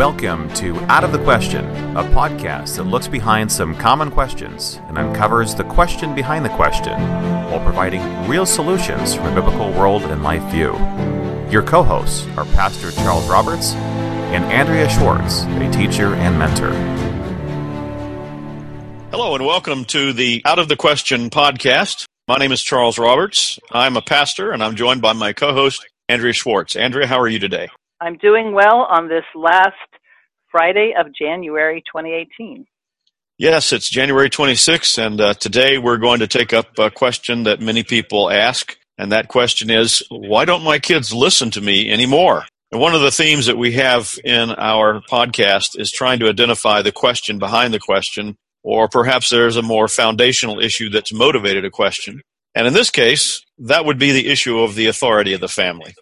Welcome to Out of the Question, a podcast that looks behind some common questions and uncovers the question behind the question while providing real solutions from a biblical world and life view. Your co hosts are Pastor Charles Roberts and Andrea Schwartz, a teacher and mentor. Hello, and welcome to the Out of the Question podcast. My name is Charles Roberts. I'm a pastor, and I'm joined by my co host, Andrea Schwartz. Andrea, how are you today? I'm doing well on this last Friday of January 2018. Yes, it's January 26th, and uh, today we're going to take up a question that many people ask, and that question is why don't my kids listen to me anymore? And one of the themes that we have in our podcast is trying to identify the question behind the question, or perhaps there's a more foundational issue that's motivated a question. And in this case, that would be the issue of the authority of the family.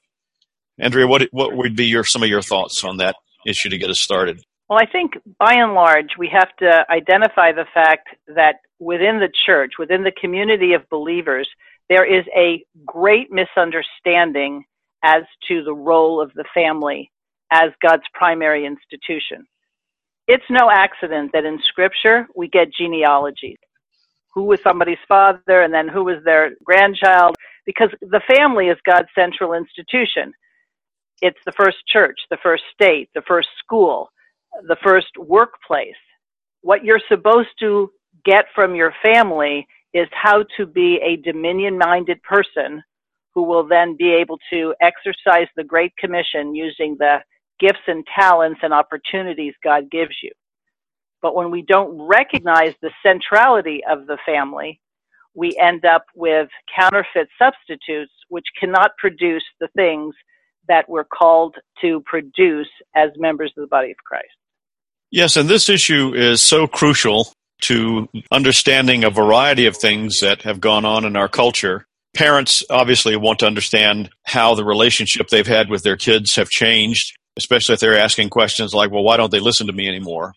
Andrea, what what would be your some of your thoughts on that issue to get us started? Well, I think by and large we have to identify the fact that within the church, within the community of believers, there is a great misunderstanding as to the role of the family as God's primary institution. It's no accident that in Scripture we get genealogies. Who was somebody's father and then who was their grandchild? Because the family is God's central institution it's the first church, the first state, the first school, the first workplace. What you're supposed to get from your family is how to be a dominion minded person who will then be able to exercise the Great Commission using the gifts and talents and opportunities God gives you. But when we don't recognize the centrality of the family, we end up with counterfeit substitutes which cannot produce the things that we're called to produce as members of the body of Christ. Yes, and this issue is so crucial to understanding a variety of things that have gone on in our culture. Parents obviously want to understand how the relationship they've had with their kids have changed, especially if they're asking questions like, well, why don't they listen to me anymore?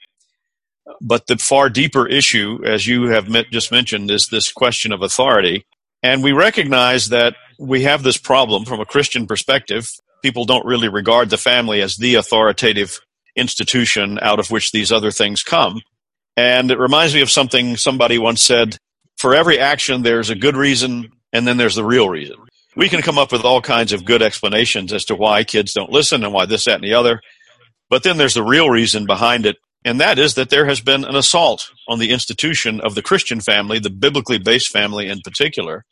But the far deeper issue, as you have just mentioned, is this question of authority. And we recognize that we have this problem from a Christian perspective people don't really regard the family as the authoritative institution out of which these other things come. And it reminds me of something somebody once said for every action, there's a good reason, and then there's the real reason. We can come up with all kinds of good explanations as to why kids don't listen and why this, that, and the other. But then there's the real reason behind it, and that is that there has been an assault on the institution of the Christian family, the biblically based family in particular.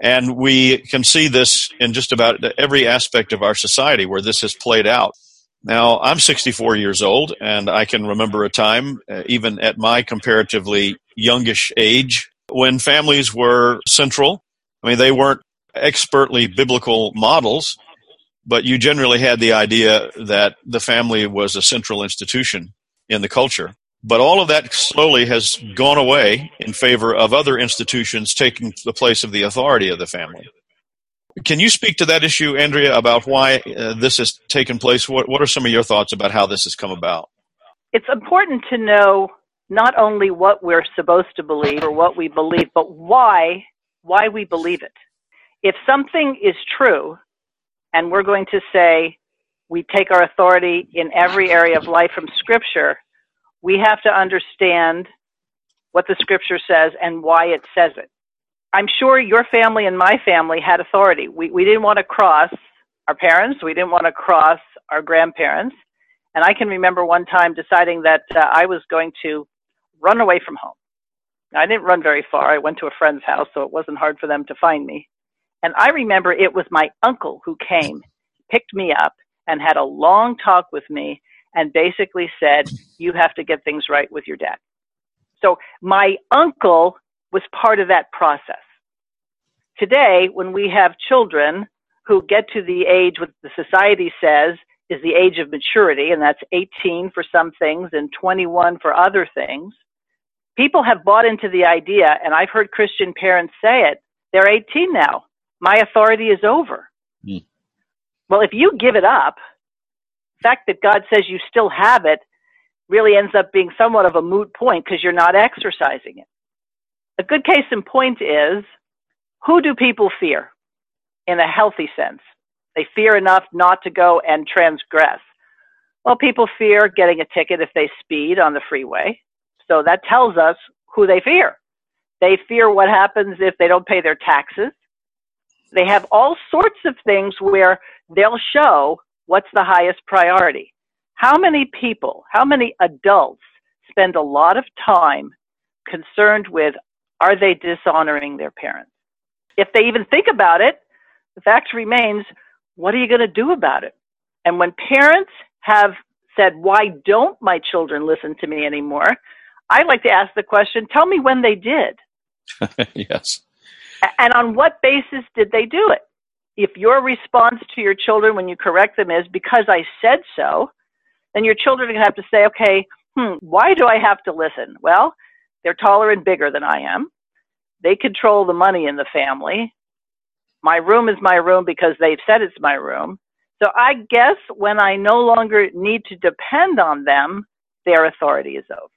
And we can see this in just about every aspect of our society where this has played out. Now, I'm 64 years old, and I can remember a time, uh, even at my comparatively youngish age, when families were central. I mean, they weren't expertly biblical models, but you generally had the idea that the family was a central institution in the culture. But all of that slowly has gone away in favor of other institutions taking the place of the authority of the family. Can you speak to that issue, Andrea, about why uh, this has taken place? What, what are some of your thoughts about how this has come about? It's important to know not only what we're supposed to believe or what we believe, but why why we believe it. If something is true, and we're going to say we take our authority in every area of life from Scripture, we have to understand what the scripture says and why it says it. I'm sure your family and my family had authority. We, we didn't want to cross our parents, we didn't want to cross our grandparents. And I can remember one time deciding that uh, I was going to run away from home. Now, I didn't run very far. I went to a friend's house, so it wasn't hard for them to find me. And I remember it was my uncle who came, picked me up, and had a long talk with me and basically said, You have to get things right with your dad. So my uncle was part of that process. Today, when we have children who get to the age what the society says is the age of maturity, and that's 18 for some things and 21 for other things, people have bought into the idea, and I've heard Christian parents say it, they're 18 now. My authority is over. Mm. Well, if you give it up, fact that God says you still have it really ends up being somewhat of a moot point because you're not exercising it. A good case in point is who do people fear in a healthy sense? They fear enough not to go and transgress. Well, people fear getting a ticket if they speed on the freeway. So that tells us who they fear. They fear what happens if they don't pay their taxes. They have all sorts of things where they'll show what's the highest priority. How many people, how many adults spend a lot of time concerned with are they dishonoring their parents? If they even think about it, the fact remains, what are you going to do about it? And when parents have said, why don't my children listen to me anymore? I like to ask the question, tell me when they did. yes. And on what basis did they do it? If your response to your children when you correct them is because I said so, then your children are going to have to say, okay, hmm, why do I have to listen? Well, they're taller and bigger than I am. They control the money in the family. My room is my room because they've said it's my room. So I guess when I no longer need to depend on them, their authority is over.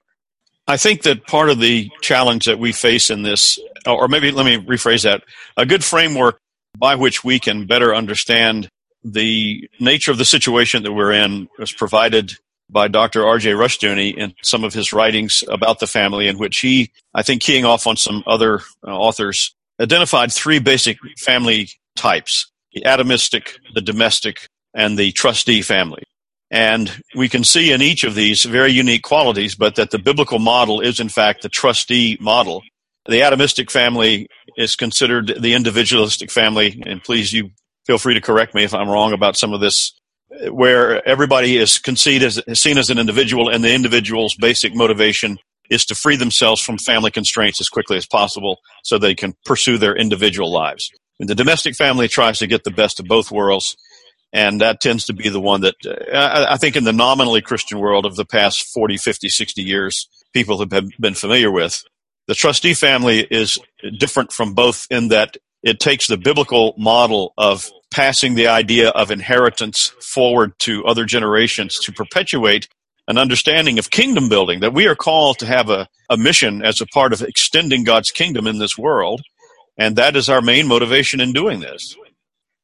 I think that part of the challenge that we face in this, or maybe let me rephrase that, a good framework by which we can better understand the nature of the situation that we're in was provided by Dr. R.J. Rushdoony in some of his writings about the family, in which he, I think, keying off on some other uh, authors, identified three basic family types the atomistic, the domestic, and the trustee family. And we can see in each of these very unique qualities, but that the biblical model is in fact the trustee model. The atomistic family is considered the individualistic family, and please you feel free to correct me if I'm wrong about some of this, where everybody is conceived as seen as an individual, and the individual's basic motivation is to free themselves from family constraints as quickly as possible so they can pursue their individual lives. And the domestic family tries to get the best of both worlds and that tends to be the one that uh, I think in the nominally Christian world of the past 40, 50, 60 years, people have been familiar with. The trustee family is different from both in that it takes the biblical model of passing the idea of inheritance forward to other generations to perpetuate an understanding of kingdom building, that we are called to have a, a mission as a part of extending God's kingdom in this world. And that is our main motivation in doing this.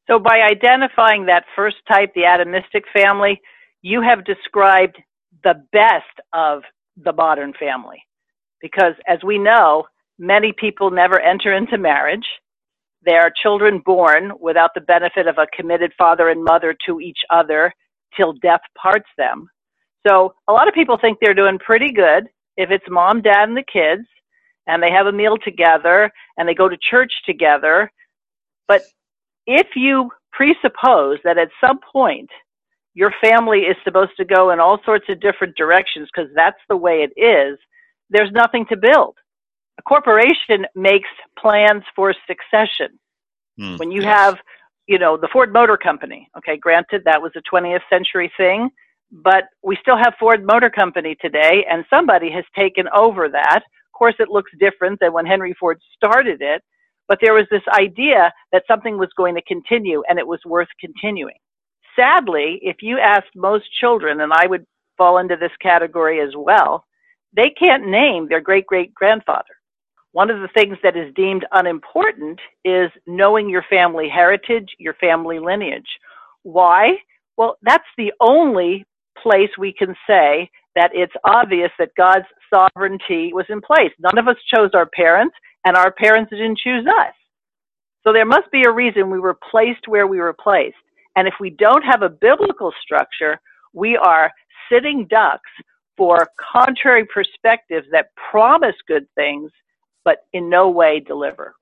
So by identifying that first type, the atomistic family, you have described the best of the modern family. Because as we know, many people never enter into marriage. There are children born without the benefit of a committed father and mother to each other till death parts them. So a lot of people think they're doing pretty good if it's mom, dad, and the kids, and they have a meal together and they go to church together. But if you presuppose that at some point your family is supposed to go in all sorts of different directions because that's the way it is, there's nothing to build. A corporation makes plans for succession. Mm, when you yes. have, you know, the Ford Motor Company, okay, granted that was a 20th century thing, but we still have Ford Motor Company today, and somebody has taken over that. Of course, it looks different than when Henry Ford started it, but there was this idea that something was going to continue and it was worth continuing. Sadly, if you asked most children, and I would fall into this category as well, they can't name their great great grandfather. One of the things that is deemed unimportant is knowing your family heritage, your family lineage. Why? Well, that's the only place we can say that it's obvious that God's sovereignty was in place. None of us chose our parents, and our parents didn't choose us. So there must be a reason we were placed where we were placed. And if we don't have a biblical structure, we are sitting ducks for contrary perspectives that promise good things, but in no way deliver.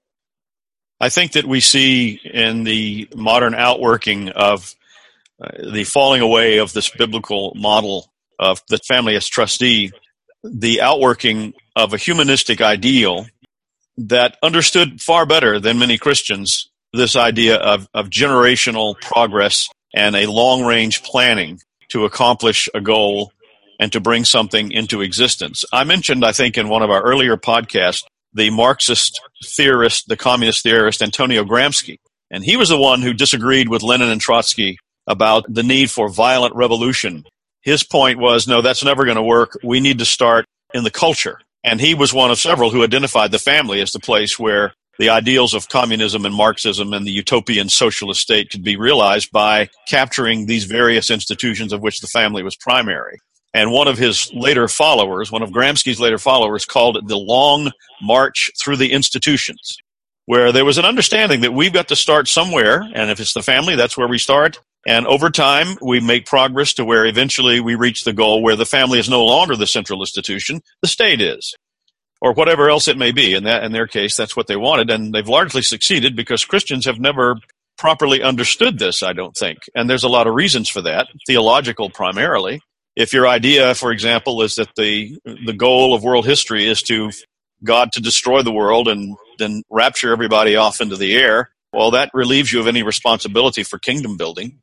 I think that we see in the modern outworking of uh, the falling away of this biblical model of the family as trustee, the outworking of a humanistic ideal that understood far better than many Christians this idea of, of generational progress and a long range planning to accomplish a goal and to bring something into existence. I mentioned, I think, in one of our earlier podcasts, the Marxist theorist, the communist theorist Antonio Gramsci. And he was the one who disagreed with Lenin and Trotsky about the need for violent revolution. His point was no, that's never going to work. We need to start in the culture. And he was one of several who identified the family as the place where the ideals of communism and Marxism and the utopian socialist state could be realized by capturing these various institutions of which the family was primary. And one of his later followers, one of Gramsci's later followers, called it the long march through the institutions, where there was an understanding that we've got to start somewhere. And if it's the family, that's where we start. And over time, we make progress to where eventually we reach the goal where the family is no longer the central institution, the state is or whatever else it may be. In that, in their case, that's what they wanted, and they've largely succeeded because Christians have never properly understood this. I don't think, and there's a lot of reasons for that, theological primarily. If your idea, for example, is that the the goal of world history is to God to destroy the world and then rapture everybody off into the air, well, that relieves you of any responsibility for kingdom building.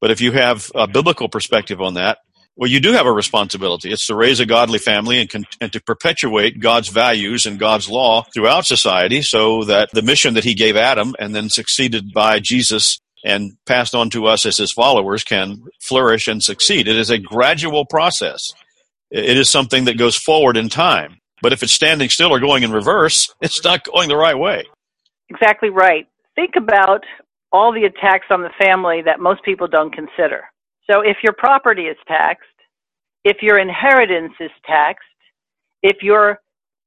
But if you have a biblical perspective on that, well, you do have a responsibility. It's to raise a godly family and, con- and to perpetuate God's values and God's law throughout society so that the mission that he gave Adam and then succeeded by Jesus and passed on to us as his followers can flourish and succeed. It is a gradual process. It is something that goes forward in time. But if it's standing still or going in reverse, it's not going the right way. Exactly right. Think about all the attacks on the family that most people don't consider. So if your property is taxed, if your inheritance is taxed, if you're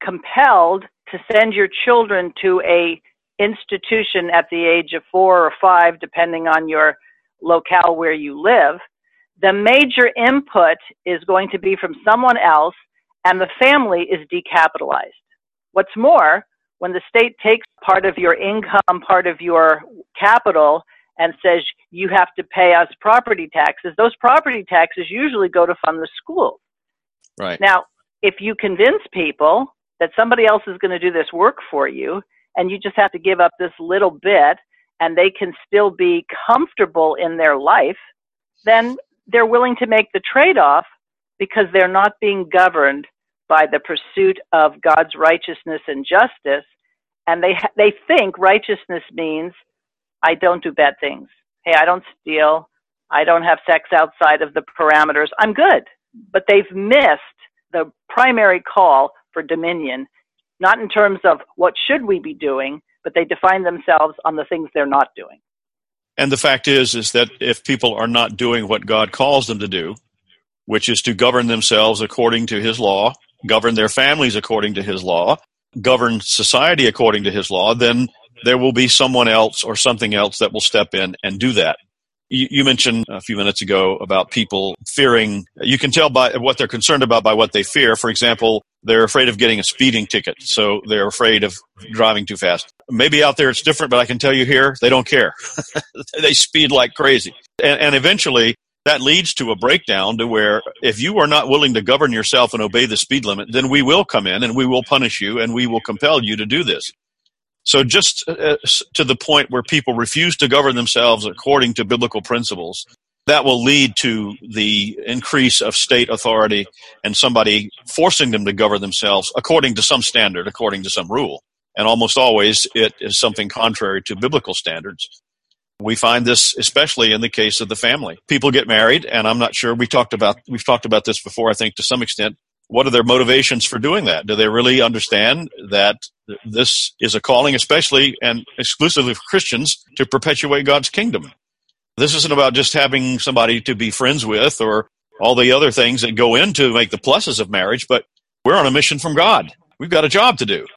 compelled to send your children to a institution at the age of four or five, depending on your locale where you live, the major input is going to be from someone else and the family is decapitalized. What's more, when the state takes part of your income, part of your capital, and says you have to pay us property taxes, those property taxes usually go to fund the schools. Right. Now, if you convince people that somebody else is going to do this work for you and you just have to give up this little bit and they can still be comfortable in their life, then they're willing to make the trade off because they're not being governed by the pursuit of God's righteousness and justice. And they, they think righteousness means I don't do bad things. Hey, I don't steal. I don't have sex outside of the parameters. I'm good. But they've missed the primary call for dominion, not in terms of what should we be doing, but they define themselves on the things they're not doing. And the fact is, is that if people are not doing what God calls them to do, which is to govern themselves according to His law, govern their families according to His law, govern society according to His law, then there will be someone else or something else that will step in and do that. You, mentioned a few minutes ago about people fearing. You can tell by what they're concerned about by what they fear. For example, they're afraid of getting a speeding ticket, so they're afraid of driving too fast. Maybe out there it's different, but I can tell you here, they don't care. they speed like crazy. And, and eventually, that leads to a breakdown to where if you are not willing to govern yourself and obey the speed limit, then we will come in and we will punish you and we will compel you to do this. So, just uh, to the point where people refuse to govern themselves according to biblical principles, that will lead to the increase of state authority and somebody forcing them to govern themselves according to some standard, according to some rule. And almost always it is something contrary to biblical standards. We find this especially in the case of the family. People get married, and I'm not sure we talked about we've talked about this before, I think, to some extent what are their motivations for doing that? Do they really understand that this is a calling, especially and exclusively for Christians, to perpetuate God's kingdom? This isn't about just having somebody to be friends with or all the other things that go into make the pluses of marriage, but we're on a mission from God. We've got a job to do.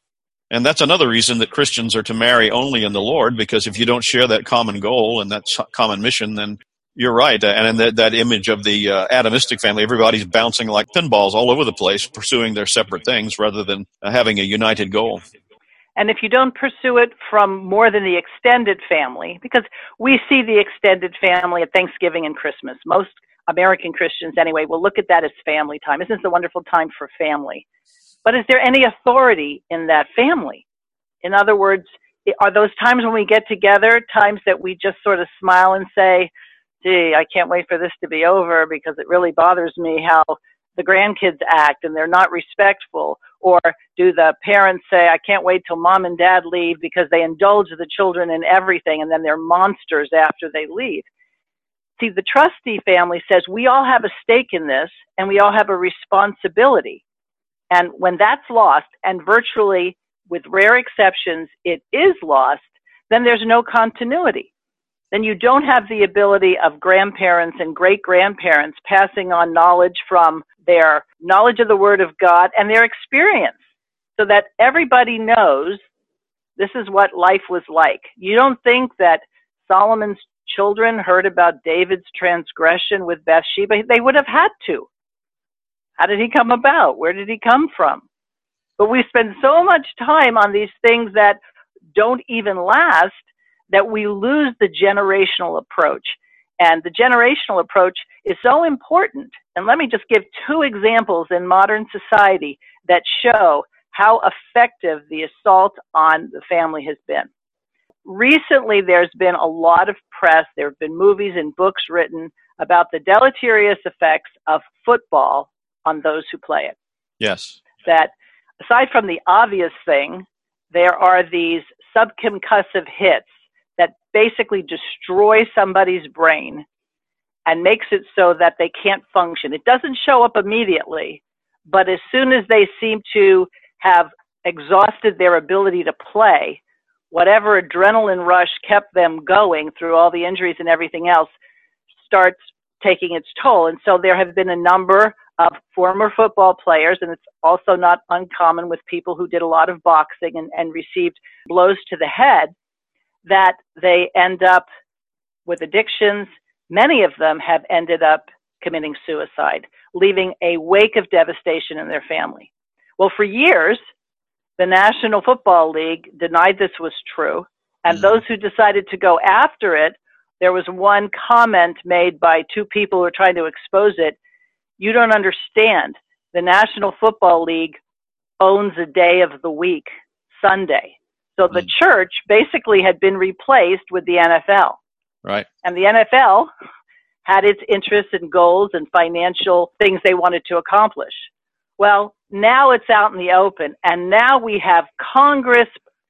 And that's another reason that Christians are to marry only in the Lord, because if you don't share that common goal and that common mission, then you're right, and that that image of the uh, atomistic family, everybody's bouncing like pinballs all over the place, pursuing their separate things rather than uh, having a united goal. And if you don't pursue it from more than the extended family, because we see the extended family at Thanksgiving and Christmas, most American Christians anyway will look at that as family time. Isn't this a wonderful time for family? But is there any authority in that family? In other words, are those times when we get together times that we just sort of smile and say, gee, I can't wait for this to be over because it really bothers me how the grandkids act and they're not respectful? Or do the parents say, I can't wait till mom and dad leave because they indulge the children in everything and then they're monsters after they leave? See, the trustee family says we all have a stake in this and we all have a responsibility. And when that's lost, and virtually with rare exceptions, it is lost, then there's no continuity. Then you don't have the ability of grandparents and great grandparents passing on knowledge from their knowledge of the Word of God and their experience so that everybody knows this is what life was like. You don't think that Solomon's children heard about David's transgression with Bathsheba? They would have had to. How did he come about? Where did he come from? But we spend so much time on these things that don't even last that we lose the generational approach. And the generational approach is so important. And let me just give two examples in modern society that show how effective the assault on the family has been. Recently, there's been a lot of press, there have been movies and books written about the deleterious effects of football on those who play it. Yes. That aside from the obvious thing, there are these subconcussive hits basically destroy somebody's brain and makes it so that they can't function. It doesn't show up immediately, but as soon as they seem to have exhausted their ability to play, whatever adrenaline rush kept them going through all the injuries and everything else starts taking its toll. And so there have been a number of former football players, and it's also not uncommon with people who did a lot of boxing and, and received blows to the head, that they end up with addictions. Many of them have ended up committing suicide, leaving a wake of devastation in their family. Well, for years, the National Football League denied this was true, and mm those who decided to go after it, there was one comment made by two people who were trying to expose it you don't understand. The National Football League owns a day of the week, Sunday. So the mm. church basically had been replaced with the NFL. Right. And the NFL had its interests and goals and financial things they wanted to accomplish. Well, now it's out in the open, and now we have Congress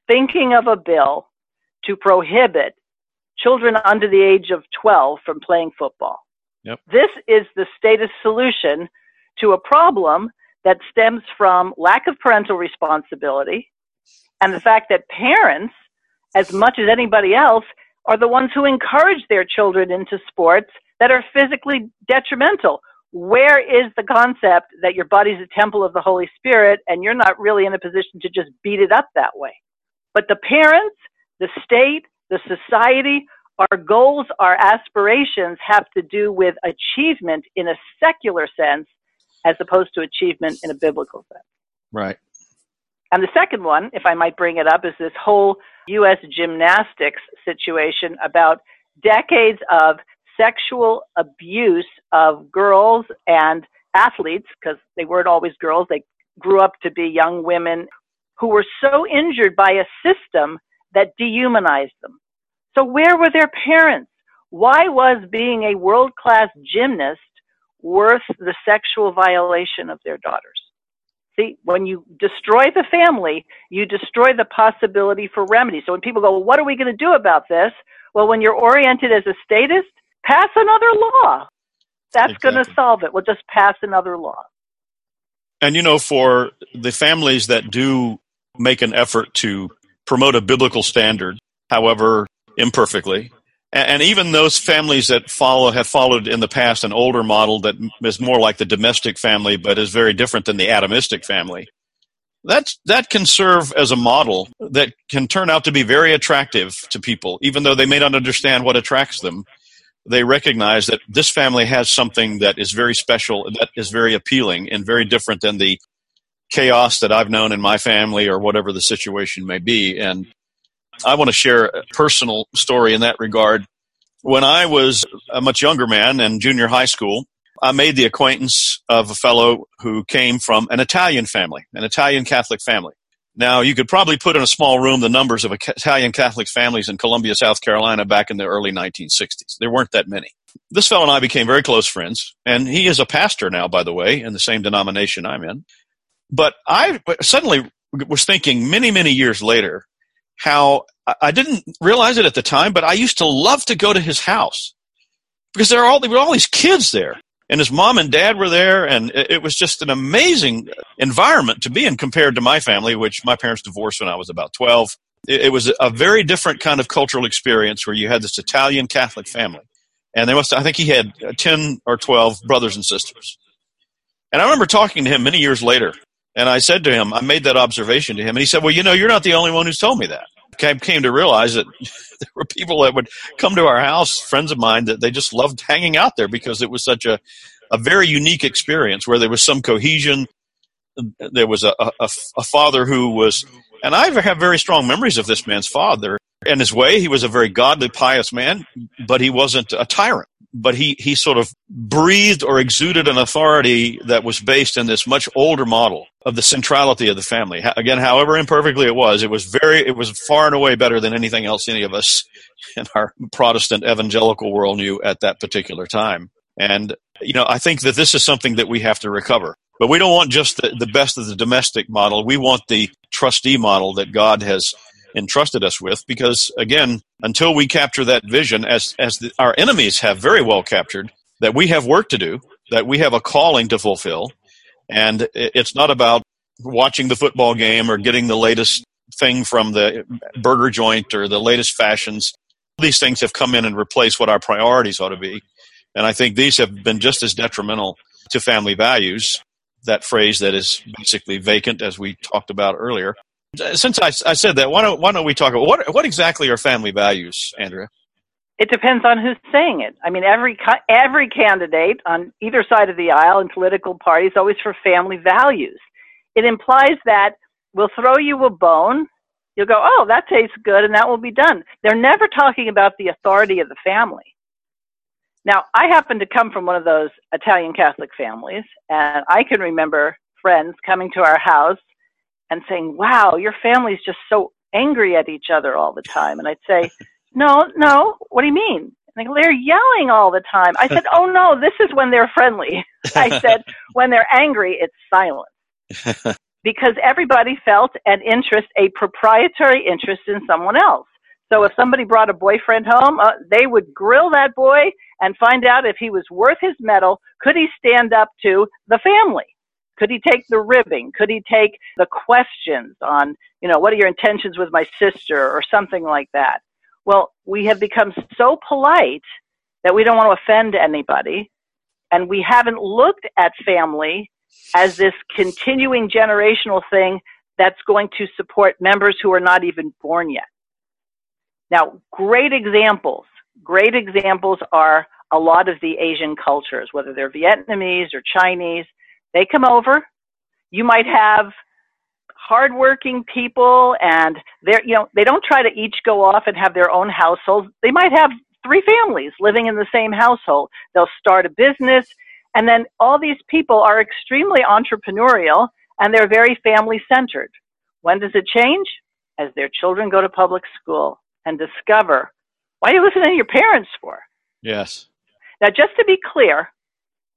thinking of a bill to prohibit children under the age of 12 from playing football. Yep. This is the status solution to a problem that stems from lack of parental responsibility and the fact that parents, as much as anybody else, are the ones who encourage their children into sports that are physically detrimental. Where is the concept that your body's a temple of the Holy Spirit and you're not really in a position to just beat it up that way? But the parents, the state, the society our goals, our aspirations have to do with achievement in a secular sense as opposed to achievement in a biblical sense. Right. And the second one, if I might bring it up, is this whole U.S. gymnastics situation about decades of sexual abuse of girls and athletes, because they weren't always girls, they grew up to be young women who were so injured by a system that dehumanized them. So where were their parents? Why was being a world class gymnast worth the sexual violation of their daughters? See, when you destroy the family, you destroy the possibility for remedy. So when people go, well, what are we going to do about this? Well, when you're oriented as a statist, pass another law. That's exactly. going to solve it. We'll just pass another law. And you know, for the families that do make an effort to promote a biblical standard, however imperfectly. And even those families that follow have followed in the past an older model that is more like the domestic family, but is very different than the atomistic family. That's, that can serve as a model that can turn out to be very attractive to people, even though they may not understand what attracts them. They recognize that this family has something that is very special, that is very appealing, and very different than the chaos that I've known in my family or whatever the situation may be. And I want to share a personal story in that regard. When I was a much younger man in junior high school, I made the acquaintance of a fellow who came from an Italian family, an Italian Catholic family. Now, you could probably put in a small room the numbers of Italian Catholic families in Columbia, South Carolina back in the early 1960s. There weren't that many. This fellow and I became very close friends, and he is a pastor now, by the way, in the same denomination I'm in. But I suddenly was thinking many, many years later how I didn't realize it at the time, but I used to love to go to his house because there are all there were all these kids there, and his mom and dad were there, and it was just an amazing environment to be in compared to my family, which my parents divorced when I was about 12. It was a very different kind of cultural experience where you had this Italian Catholic family. And they must, I think he had 10 or 12 brothers and sisters. And I remember talking to him many years later, and I said to him, I made that observation to him, and he said, Well, you know, you're not the only one who's told me that. I came to realize that there were people that would come to our house, friends of mine, that they just loved hanging out there because it was such a, a very unique experience where there was some cohesion. There was a, a, a father who was, and I have very strong memories of this man's father. In his way, he was a very godly, pious man, but he wasn't a tyrant but he, he sort of breathed or exuded an authority that was based in this much older model of the centrality of the family. Again, however imperfectly it was, it was very, it was far and away better than anything else any of us in our Protestant evangelical world knew at that particular time. And, you know, I think that this is something that we have to recover. But we don't want just the, the best of the domestic model. We want the trustee model that God has entrusted us with because again until we capture that vision as as the, our enemies have very well captured that we have work to do that we have a calling to fulfill. And it's not about watching the football game or getting the latest thing from the burger joint or the latest fashions. These things have come in and replaced what our priorities ought to be. And i think these have been just as detrimental to family values that phrase that is basically vacant as we talked about earlier since I, I said that, why don't, why don't we talk about what, what exactly are family values, Andrea? It depends on who's saying it. I mean, every every candidate on either side of the aisle in political parties always for family values. It implies that we'll throw you a bone, you'll go, oh, that tastes good, and that will be done. They're never talking about the authority of the family. Now, I happen to come from one of those Italian Catholic families, and I can remember friends coming to our house and saying, wow, your family's just so angry at each other all the time. And I'd say, no, no, what do you mean? And they go, they're yelling all the time. I said, oh no, this is when they're friendly. I said, when they're angry, it's silent. because everybody felt an interest, a proprietary interest in someone else. So if somebody brought a boyfriend home, uh, they would grill that boy and find out if he was worth his mettle. Could he stand up to the family? Could he take the ribbing? Could he take the questions on, you know, what are your intentions with my sister or something like that? Well, we have become so polite that we don't want to offend anybody. And we haven't looked at family as this continuing generational thing that's going to support members who are not even born yet. Now, great examples, great examples are a lot of the Asian cultures, whether they're Vietnamese or Chinese, they come over. You might have hardworking people and they're, you know, they don't try to each go off and have their own households. They might have three families living in the same household. They'll start a business and then all these people are extremely entrepreneurial and they're very family centered. When does it change? As their children go to public school and discover, why are you listening to your parents for? Yes. Now, just to be clear,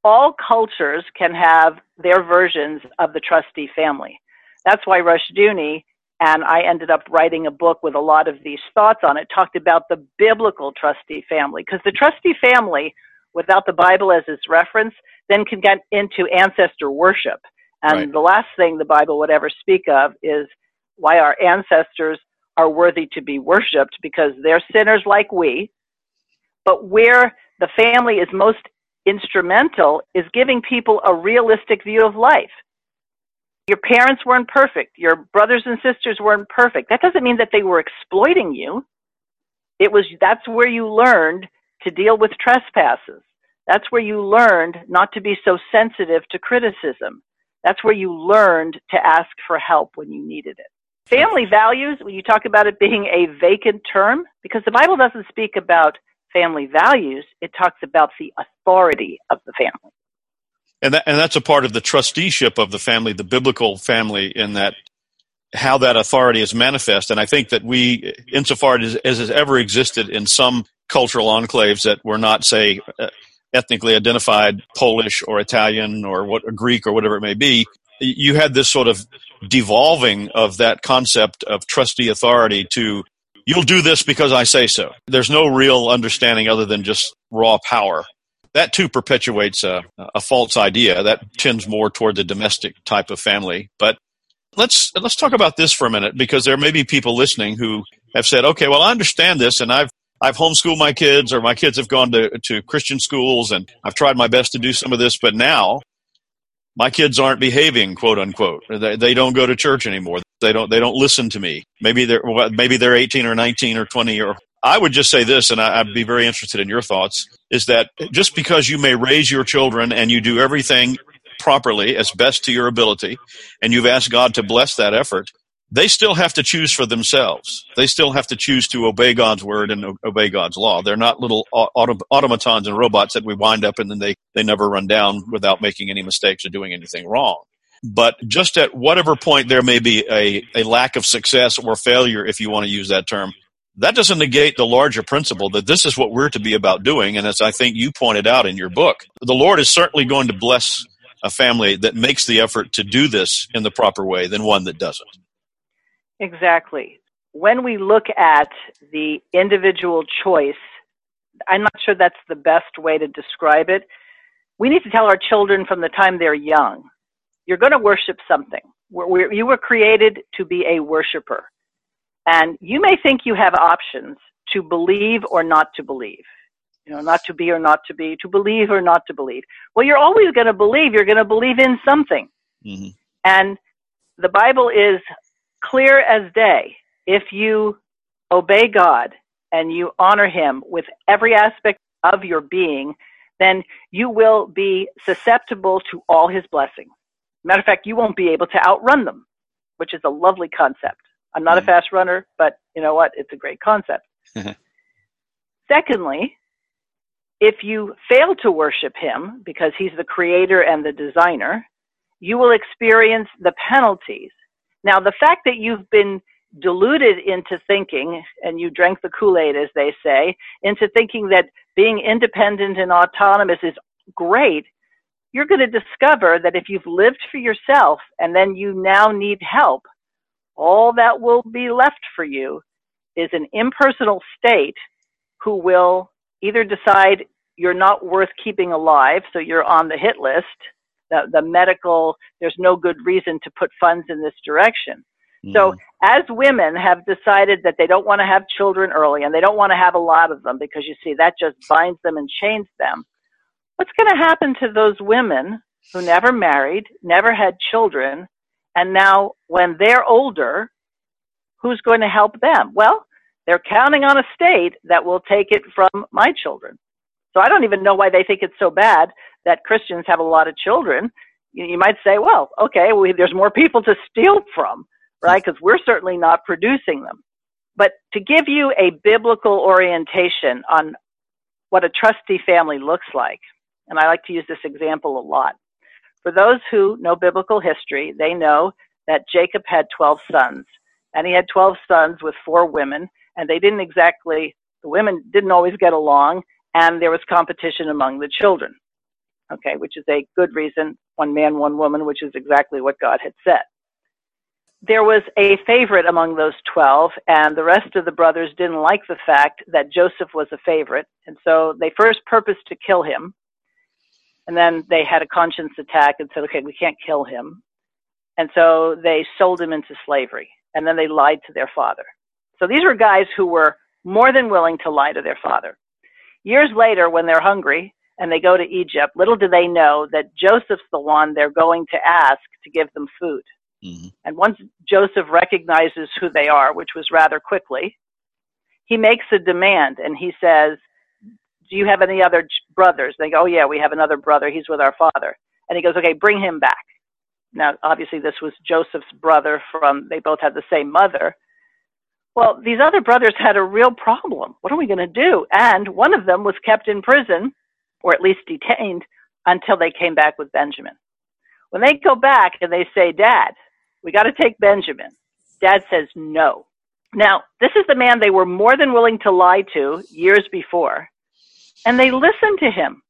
all cultures can have their versions of the trustee family. That's why Rush Dooney and I ended up writing a book with a lot of these thoughts on it, talked about the biblical trustee family, because the trustee family, without the Bible as its reference, then can get into ancestor worship. And right. the last thing the Bible would ever speak of is why our ancestors are worthy to be worshiped because they're sinners like we. But where the family is most instrumental is giving people a realistic view of life. Your parents weren't perfect. Your brothers and sisters weren't perfect. That doesn't mean that they were exploiting you. It was, that's where you learned to deal with trespasses. That's where you learned not to be so sensitive to criticism. That's where you learned to ask for help when you needed it. Family values, when you talk about it being a vacant term, because the Bible doesn't speak about family values, it talks about the authority of the family. And, that, and that's a part of the trusteeship of the family, the biblical family, in that how that authority is manifest. And I think that we, insofar as, as has ever existed in some cultural enclaves that were not, say, uh, ethnically identified Polish or Italian or what, or Greek or whatever it may be, you had this sort of devolving of that concept of trustee authority to you'll do this because I say so. There's no real understanding other than just raw power. that too perpetuates a, a false idea that tends more toward the domestic type of family. But let's let's talk about this for a minute because there may be people listening who have said, "Okay, well, I understand this, and I've I've homeschooled my kids, or my kids have gone to to Christian schools, and I've tried my best to do some of this, but now my kids aren't behaving, quote unquote. They, they don't go to church anymore. They don't they don't listen to me. Maybe they're maybe they're 18 or 19 or 20 or I would just say this, and I'd be very interested in your thoughts, is that just because you may raise your children and you do everything properly as best to your ability, and you've asked God to bless that effort, they still have to choose for themselves. They still have to choose to obey God's word and obey God's law. They're not little automatons and robots that we wind up and then they, they never run down without making any mistakes or doing anything wrong. But just at whatever point there may be a, a lack of success or failure, if you want to use that term, that doesn't negate the larger principle that this is what we're to be about doing. And as I think you pointed out in your book, the Lord is certainly going to bless a family that makes the effort to do this in the proper way than one that doesn't. Exactly. When we look at the individual choice, I'm not sure that's the best way to describe it. We need to tell our children from the time they're young, you're going to worship something. We're, we're, you were created to be a worshiper. And you may think you have options to believe or not to believe. You know, not to be or not to be, to believe or not to believe. Well, you're always going to believe. You're going to believe in something. Mm-hmm. And the Bible is clear as day. If you obey God and you honor Him with every aspect of your being, then you will be susceptible to all His blessings. Matter of fact, you won't be able to outrun them, which is a lovely concept. I'm not mm-hmm. a fast runner, but you know what? It's a great concept. Secondly, if you fail to worship him because he's the creator and the designer, you will experience the penalties. Now, the fact that you've been deluded into thinking, and you drank the Kool Aid, as they say, into thinking that being independent and autonomous is great, you're going to discover that if you've lived for yourself and then you now need help, all that will be left for you is an impersonal state who will either decide you're not worth keeping alive, so you're on the hit list. The, the medical, there's no good reason to put funds in this direction. Mm. So, as women have decided that they don't want to have children early and they don't want to have a lot of them because you see, that just binds them and chains them. What's going to happen to those women who never married, never had children, and now, when they're older, who's going to help them? Well, they're counting on a state that will take it from my children. So I don't even know why they think it's so bad that Christians have a lot of children. You, might say, well, okay, we, there's more people to steal from, right? Because we're certainly not producing them. But to give you a biblical orientation on what a trustee family looks like, and I like to use this example a lot. For those who know biblical history, they know that Jacob had 12 sons, and he had 12 sons with four women, and they didn't exactly, the women didn't always get along, and there was competition among the children. Okay, which is a good reason, one man, one woman, which is exactly what God had said. There was a favorite among those 12, and the rest of the brothers didn't like the fact that Joseph was a favorite, and so they first purposed to kill him and then they had a conscience attack and said, okay, we can't kill him. And so they sold him into slavery. And then they lied to their father. So these were guys who were more than willing to lie to their father. Years later, when they're hungry and they go to Egypt, little do they know that Joseph's the one they're going to ask to give them food. Mm-hmm. And once Joseph recognizes who they are, which was rather quickly, he makes a demand and he says, do you have any other brothers? They go, oh yeah, we have another brother. He's with our father. And he goes, okay, bring him back. Now, obviously, this was Joseph's brother from, they both had the same mother. Well, these other brothers had a real problem. What are we going to do? And one of them was kept in prison, or at least detained, until they came back with Benjamin. When they go back and they say, Dad, we got to take Benjamin, Dad says no. Now, this is the man they were more than willing to lie to years before and they listened to him.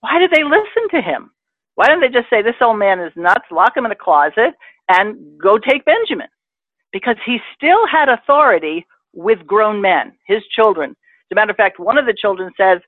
Why did they listen to him? Why don't they just say, This old man is nuts, lock him in a closet, and go take Benjamin? Because he still had authority with grown men, his children. As a matter of fact, one of the children says,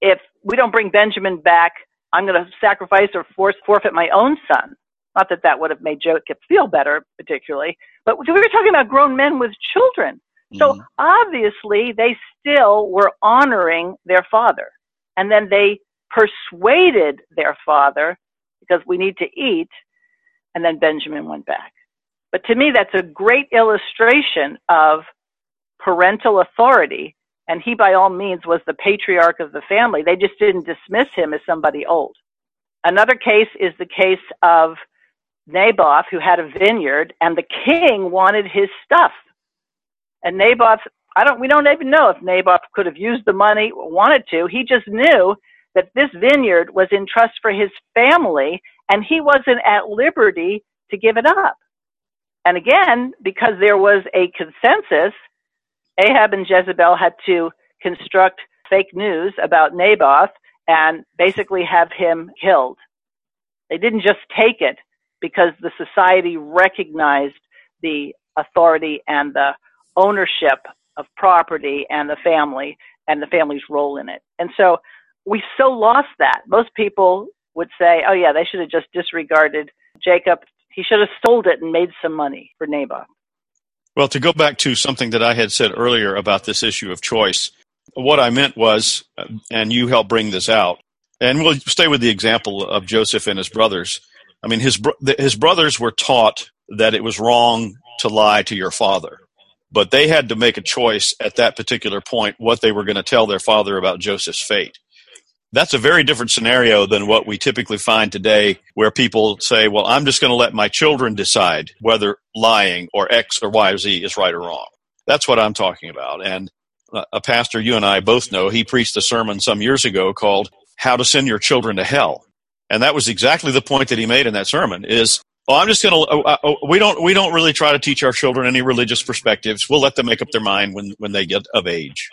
If we don't bring Benjamin back, I'm going to sacrifice or force forfeit my own son. Not that that would have made Jacob feel better, particularly, but we were talking about grown men with children. So mm-hmm. obviously, they still were honoring their father. And then they persuaded their father because we need to eat. And then Benjamin went back. But to me, that's a great illustration of parental authority. And he, by all means, was the patriarch of the family. They just didn't dismiss him as somebody old. Another case is the case of Naboth, who had a vineyard, and the king wanted his stuff. And Naboth, I don't, we don't even know if Naboth could have used the money wanted to. He just knew that this vineyard was in trust for his family, and he wasn't at liberty to give it up. And again, because there was a consensus, Ahab and Jezebel had to construct fake news about Naboth and basically have him killed. They didn't just take it because the society recognized the authority and the ownership of property and the family and the family's role in it. And so we so lost that. Most people would say, oh, yeah, they should have just disregarded Jacob. He should have sold it and made some money for Naboth. Well, to go back to something that I had said earlier about this issue of choice, what I meant was, uh, and you helped bring this out, and we'll stay with the example of Joseph and his brothers. I mean, his his brothers were taught that it was wrong to lie to your father, but they had to make a choice at that particular point what they were going to tell their father about Joseph's fate. That's a very different scenario than what we typically find today, where people say, "Well, I'm just going to let my children decide whether lying or X or Y or Z is right or wrong." That's what I'm talking about, and a pastor you and I both know, he preached a sermon some years ago called How to Send Your Children to Hell. And that was exactly the point that he made in that sermon is, well, I'm just going to, uh, uh, we don't, we don't really try to teach our children any religious perspectives. We'll let them make up their mind when, when they get of age.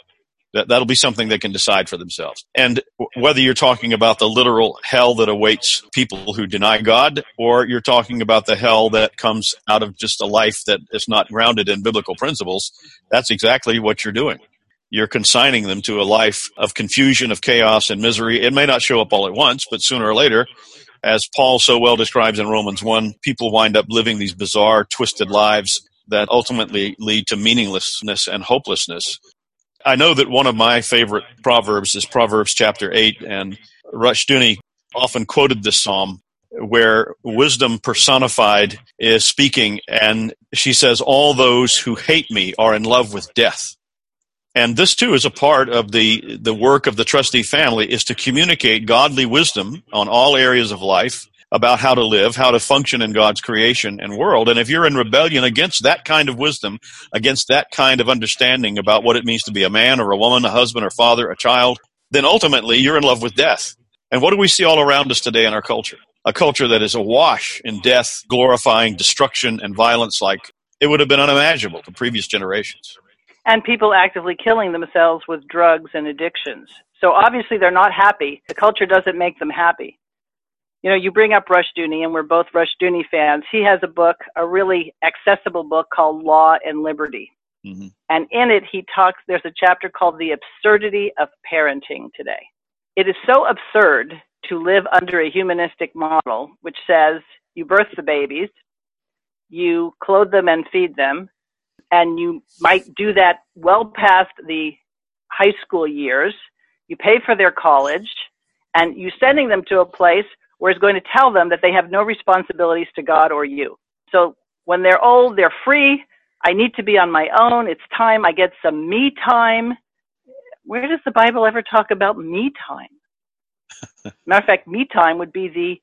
That, that'll be something they can decide for themselves. And whether you're talking about the literal hell that awaits people who deny God, or you're talking about the hell that comes out of just a life that is not grounded in biblical principles, that's exactly what you're doing you're consigning them to a life of confusion, of chaos, and misery. It may not show up all at once, but sooner or later, as Paul so well describes in Romans 1, people wind up living these bizarre, twisted lives that ultimately lead to meaninglessness and hopelessness. I know that one of my favorite proverbs is Proverbs chapter 8, and Rushdoony often quoted this psalm where wisdom personified is speaking, and she says, All those who hate me are in love with death. And this too is a part of the, the work of the trustee family is to communicate godly wisdom on all areas of life about how to live, how to function in God's creation and world. And if you're in rebellion against that kind of wisdom, against that kind of understanding about what it means to be a man or a woman, a husband or father, a child, then ultimately you're in love with death. And what do we see all around us today in our culture? A culture that is awash in death, glorifying destruction and violence like it would have been unimaginable to previous generations and people actively killing themselves with drugs and addictions. So obviously they're not happy. The culture doesn't make them happy. You know, you bring up Rushdoony, and we're both Rushdoony fans. He has a book, a really accessible book called Law and Liberty. Mm-hmm. And in it, he talks, there's a chapter called The Absurdity of Parenting Today. It is so absurd to live under a humanistic model, which says you birth the babies, you clothe them and feed them, and you might do that well past the high school years. You pay for their college, and you're sending them to a place where it's going to tell them that they have no responsibilities to God or you. So when they're old, they're free. I need to be on my own. It's time I get some me time. Where does the Bible ever talk about me time? Matter of fact, me time would be the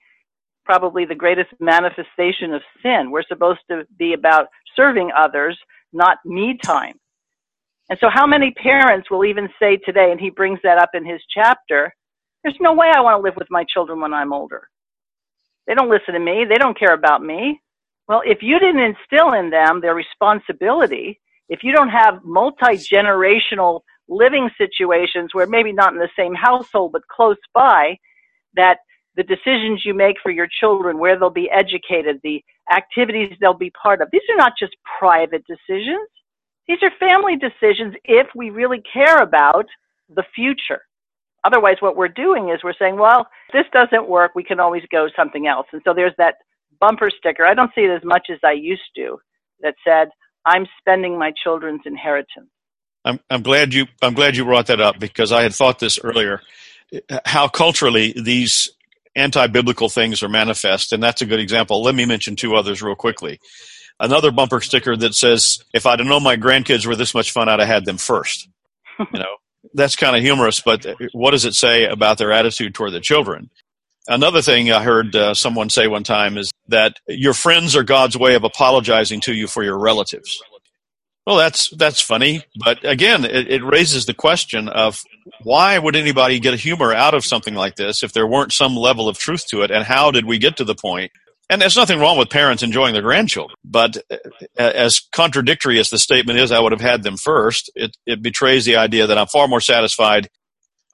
probably the greatest manifestation of sin. We're supposed to be about serving others, not me time. And so, how many parents will even say today, and he brings that up in his chapter, there's no way I want to live with my children when I'm older. They don't listen to me, they don't care about me. Well, if you didn't instill in them their responsibility, if you don't have multi generational living situations where maybe not in the same household but close by, that the decisions you make for your children, where they'll be educated, the activities they'll be part of. These are not just private decisions. These are family decisions if we really care about the future. Otherwise, what we're doing is we're saying, well, this doesn't work, we can always go something else. And so there's that bumper sticker. I don't see it as much as I used to that said, I'm spending my children's inheritance. I'm, I'm glad you I'm glad you brought that up because I had thought this earlier. How culturally these anti-biblical things are manifest, and that's a good example. Let me mention two others real quickly. Another bumper sticker that says, "If I'd have known my grandkids were this much fun, I'd have had them first. you know, that's kind of humorous, but what does it say about their attitude toward the children? Another thing I heard uh, someone say one time is that your friends are God's way of apologizing to you for your relatives. Well, that's that's funny, but again, it, it, raises the question of why would anybody get a humor out of something like this if there weren't some level of truth to it, and how did we get to the point? And there's nothing wrong with parents enjoying their grandchildren, but uh, as contradictory as the statement is, I would have had them first. It, it betrays the idea that I'm far more satisfied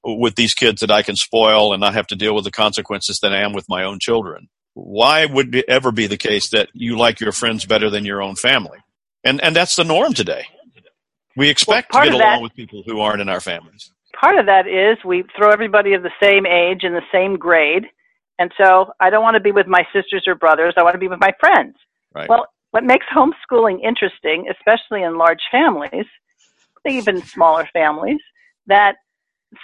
with these kids that I can spoil and not have to deal with the consequences than I am with my own children. Why would it ever be the case that you like your friends better than your own family? And and that's the norm today. We expect well, to get along that, with people who aren't in our families. Part of that is we throw everybody of the same age in the same grade. And so I don't want to be with my sisters or brothers. I want to be with my friends. Right. Well, what makes homeschooling interesting, especially in large families, even smaller families, that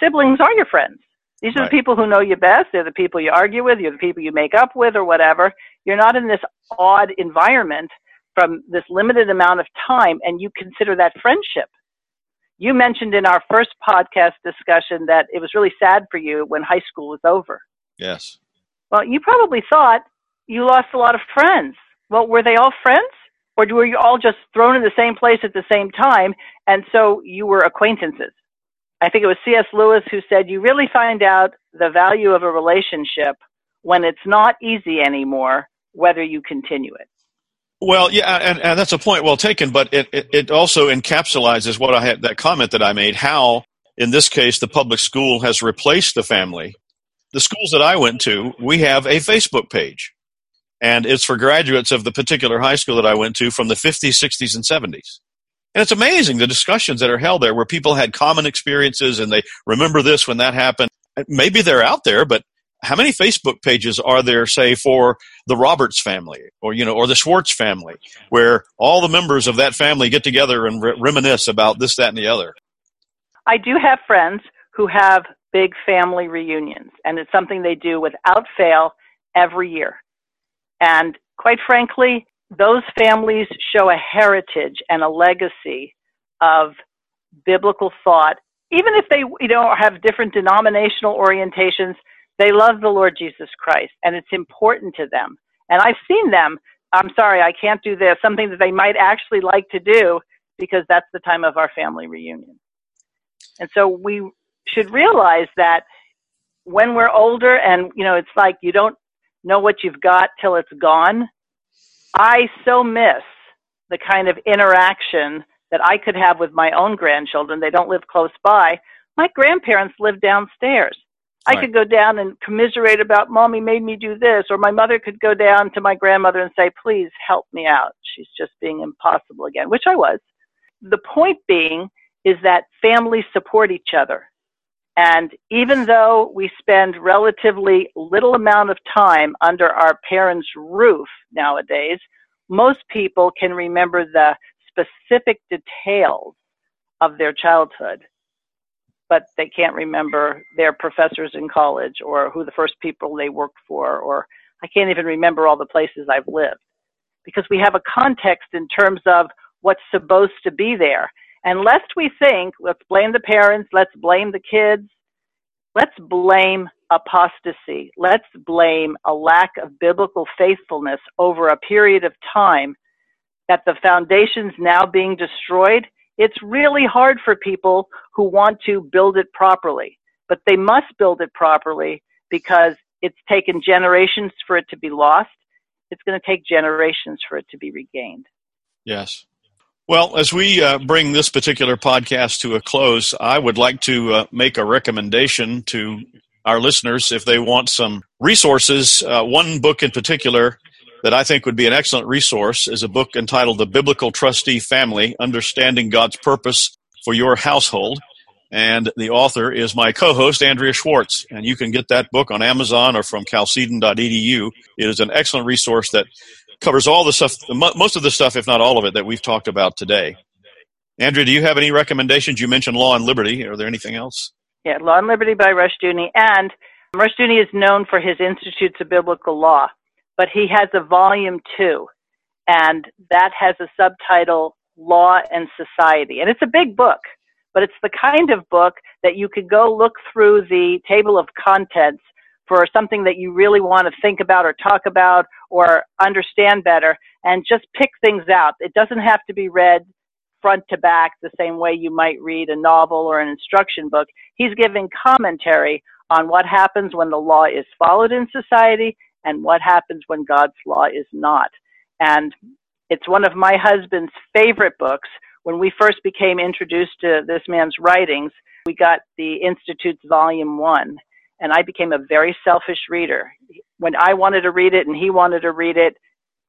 siblings are your friends. These are right. the people who know you best. They're the people you argue with. You're the people you make up with or whatever. You're not in this odd environment from this limited amount of time and you consider that friendship. You mentioned in our first podcast discussion that it was really sad for you when high school was over. Yes. Well, you probably thought you lost a lot of friends. Well, were they all friends? Or were you all just thrown in the same place at the same time and so you were acquaintances? I think it was C.S. Lewis who said, You really find out the value of a relationship when it's not easy anymore, whether you continue it. Well, yeah, and, and that's a point well taken, but it, it, it also encapsulates what I had, that comment that I made, how, in this case, the public school has replaced the family. The schools that I went to, we have a Facebook page, and it's for graduates of the particular high school that I went to from the 50s, 60s, and 70s. And it's amazing the discussions that are held there where people had common experiences and they remember this when that happened. Maybe they're out there, but how many Facebook pages are there, say, for the Roberts family or, you know, or the Schwartz family, where all the members of that family get together and re- reminisce about this, that, and the other? I do have friends who have big family reunions, and it's something they do without fail every year. And quite frankly, those families show a heritage and a legacy of biblical thought. Even if they, you know, have different denominational orientations, they love the Lord Jesus Christ, and it's important to them. And I've seen them. I'm sorry, I can't do this. Something that they might actually like to do because that's the time of our family reunion. And so we should realize that when we're older, and you know, it's like you don't know what you've got till it's gone. I so miss the kind of interaction that I could have with my own grandchildren. They don't live close by. My grandparents live downstairs. Right. I could go down and commiserate about mommy made me do this, or my mother could go down to my grandmother and say, please help me out. She's just being impossible again, which I was. The point being is that families support each other. And even though we spend relatively little amount of time under our parents' roof nowadays, most people can remember the specific details of their childhood, but they can't remember their professors in college or who the first people they worked for, or I can't even remember all the places I've lived because we have a context in terms of what's supposed to be there. And lest we think, let's blame the parents, let's blame the kids, let's blame apostasy, let's blame a lack of biblical faithfulness over a period of time that the foundation's now being destroyed, it's really hard for people who want to build it properly. But they must build it properly because it's taken generations for it to be lost. It's going to take generations for it to be regained. Yes. Well, as we uh, bring this particular podcast to a close, I would like to uh, make a recommendation to our listeners if they want some resources. Uh, one book in particular that I think would be an excellent resource is a book entitled The Biblical Trustee Family Understanding God's Purpose for Your Household And the author is my co-host, Andrea Schwartz. And you can get that book on Amazon or from chalcedon.edu. It is an excellent resource that covers all the stuff, most of the stuff, if not all of it, that we've talked about today. Andrea, do you have any recommendations? You mentioned Law and Liberty. Are there anything else? Yeah, Law and Liberty by Rushdoony. And Rushdoony is known for his Institutes of Biblical Law, but he has a volume two, and that has a subtitle, Law and Society. And it's a big book but it's the kind of book that you could go look through the table of contents for something that you really want to think about or talk about or understand better and just pick things out. It doesn't have to be read front to back the same way you might read a novel or an instruction book. He's giving commentary on what happens when the law is followed in society and what happens when God's law is not. And it's one of my husband's favorite books when we first became introduced to this man's writings, we got the Institute's Volume 1, and I became a very selfish reader. When I wanted to read it and he wanted to read it,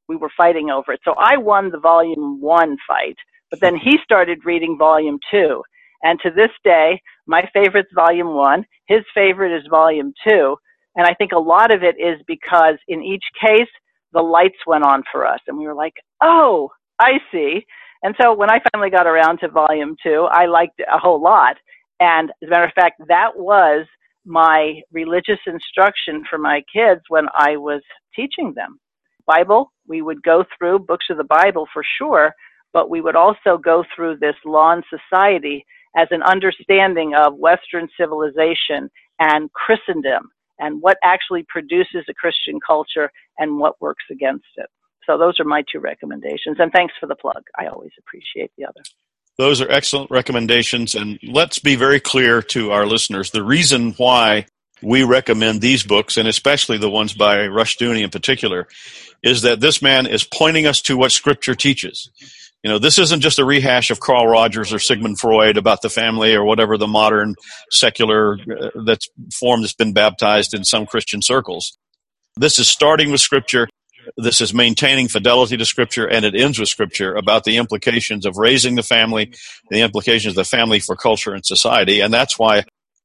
we were fighting over it. So I won the Volume 1 fight, but then he started reading Volume 2. And to this day, my favorite's Volume 1, his favorite is Volume 2. And I think a lot of it is because in each case, the lights went on for us, and we were like, oh, I see. And so when I finally got around to volume two, I liked it a whole lot. And as a matter of fact, that was my religious instruction for my kids when I was teaching them. Bible, we would go through books of the Bible for sure, but we would also go through this law and society as an understanding of Western civilization and Christendom and what actually produces a Christian culture and what works against it. So those are my two recommendations. And thanks for the plug. I always appreciate the other. Those are excellent recommendations. And let's be very clear to our listeners the reason why we recommend these books, and especially the ones by Rushdoony in particular, is that this man is pointing us to what Scripture teaches. You know, this isn't just a rehash of Carl Rogers or Sigmund Freud about the family or whatever the modern secular uh, that's form that's been baptized in some Christian circles. This is starting with Scripture this is maintaining fidelity to Scripture, and it ends with Scripture about the implications of raising the family, the implications of the family for culture and society. And that's why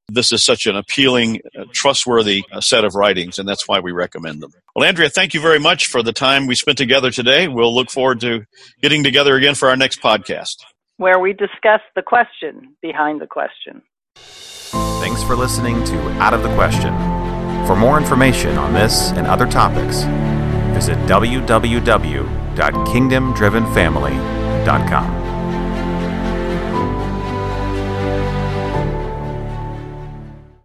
this is such an appealing, uh, trustworthy uh, set of writings, and that's why we recommend them. Well, Andrea, thank you very much for the time we spent together today. We'll look forward to getting together again for our next podcast. Where we discuss the question behind the question. Thanks for listening to Out of the Question. For more information on this and other topics, visit www.kingdomdrivenfamily.com.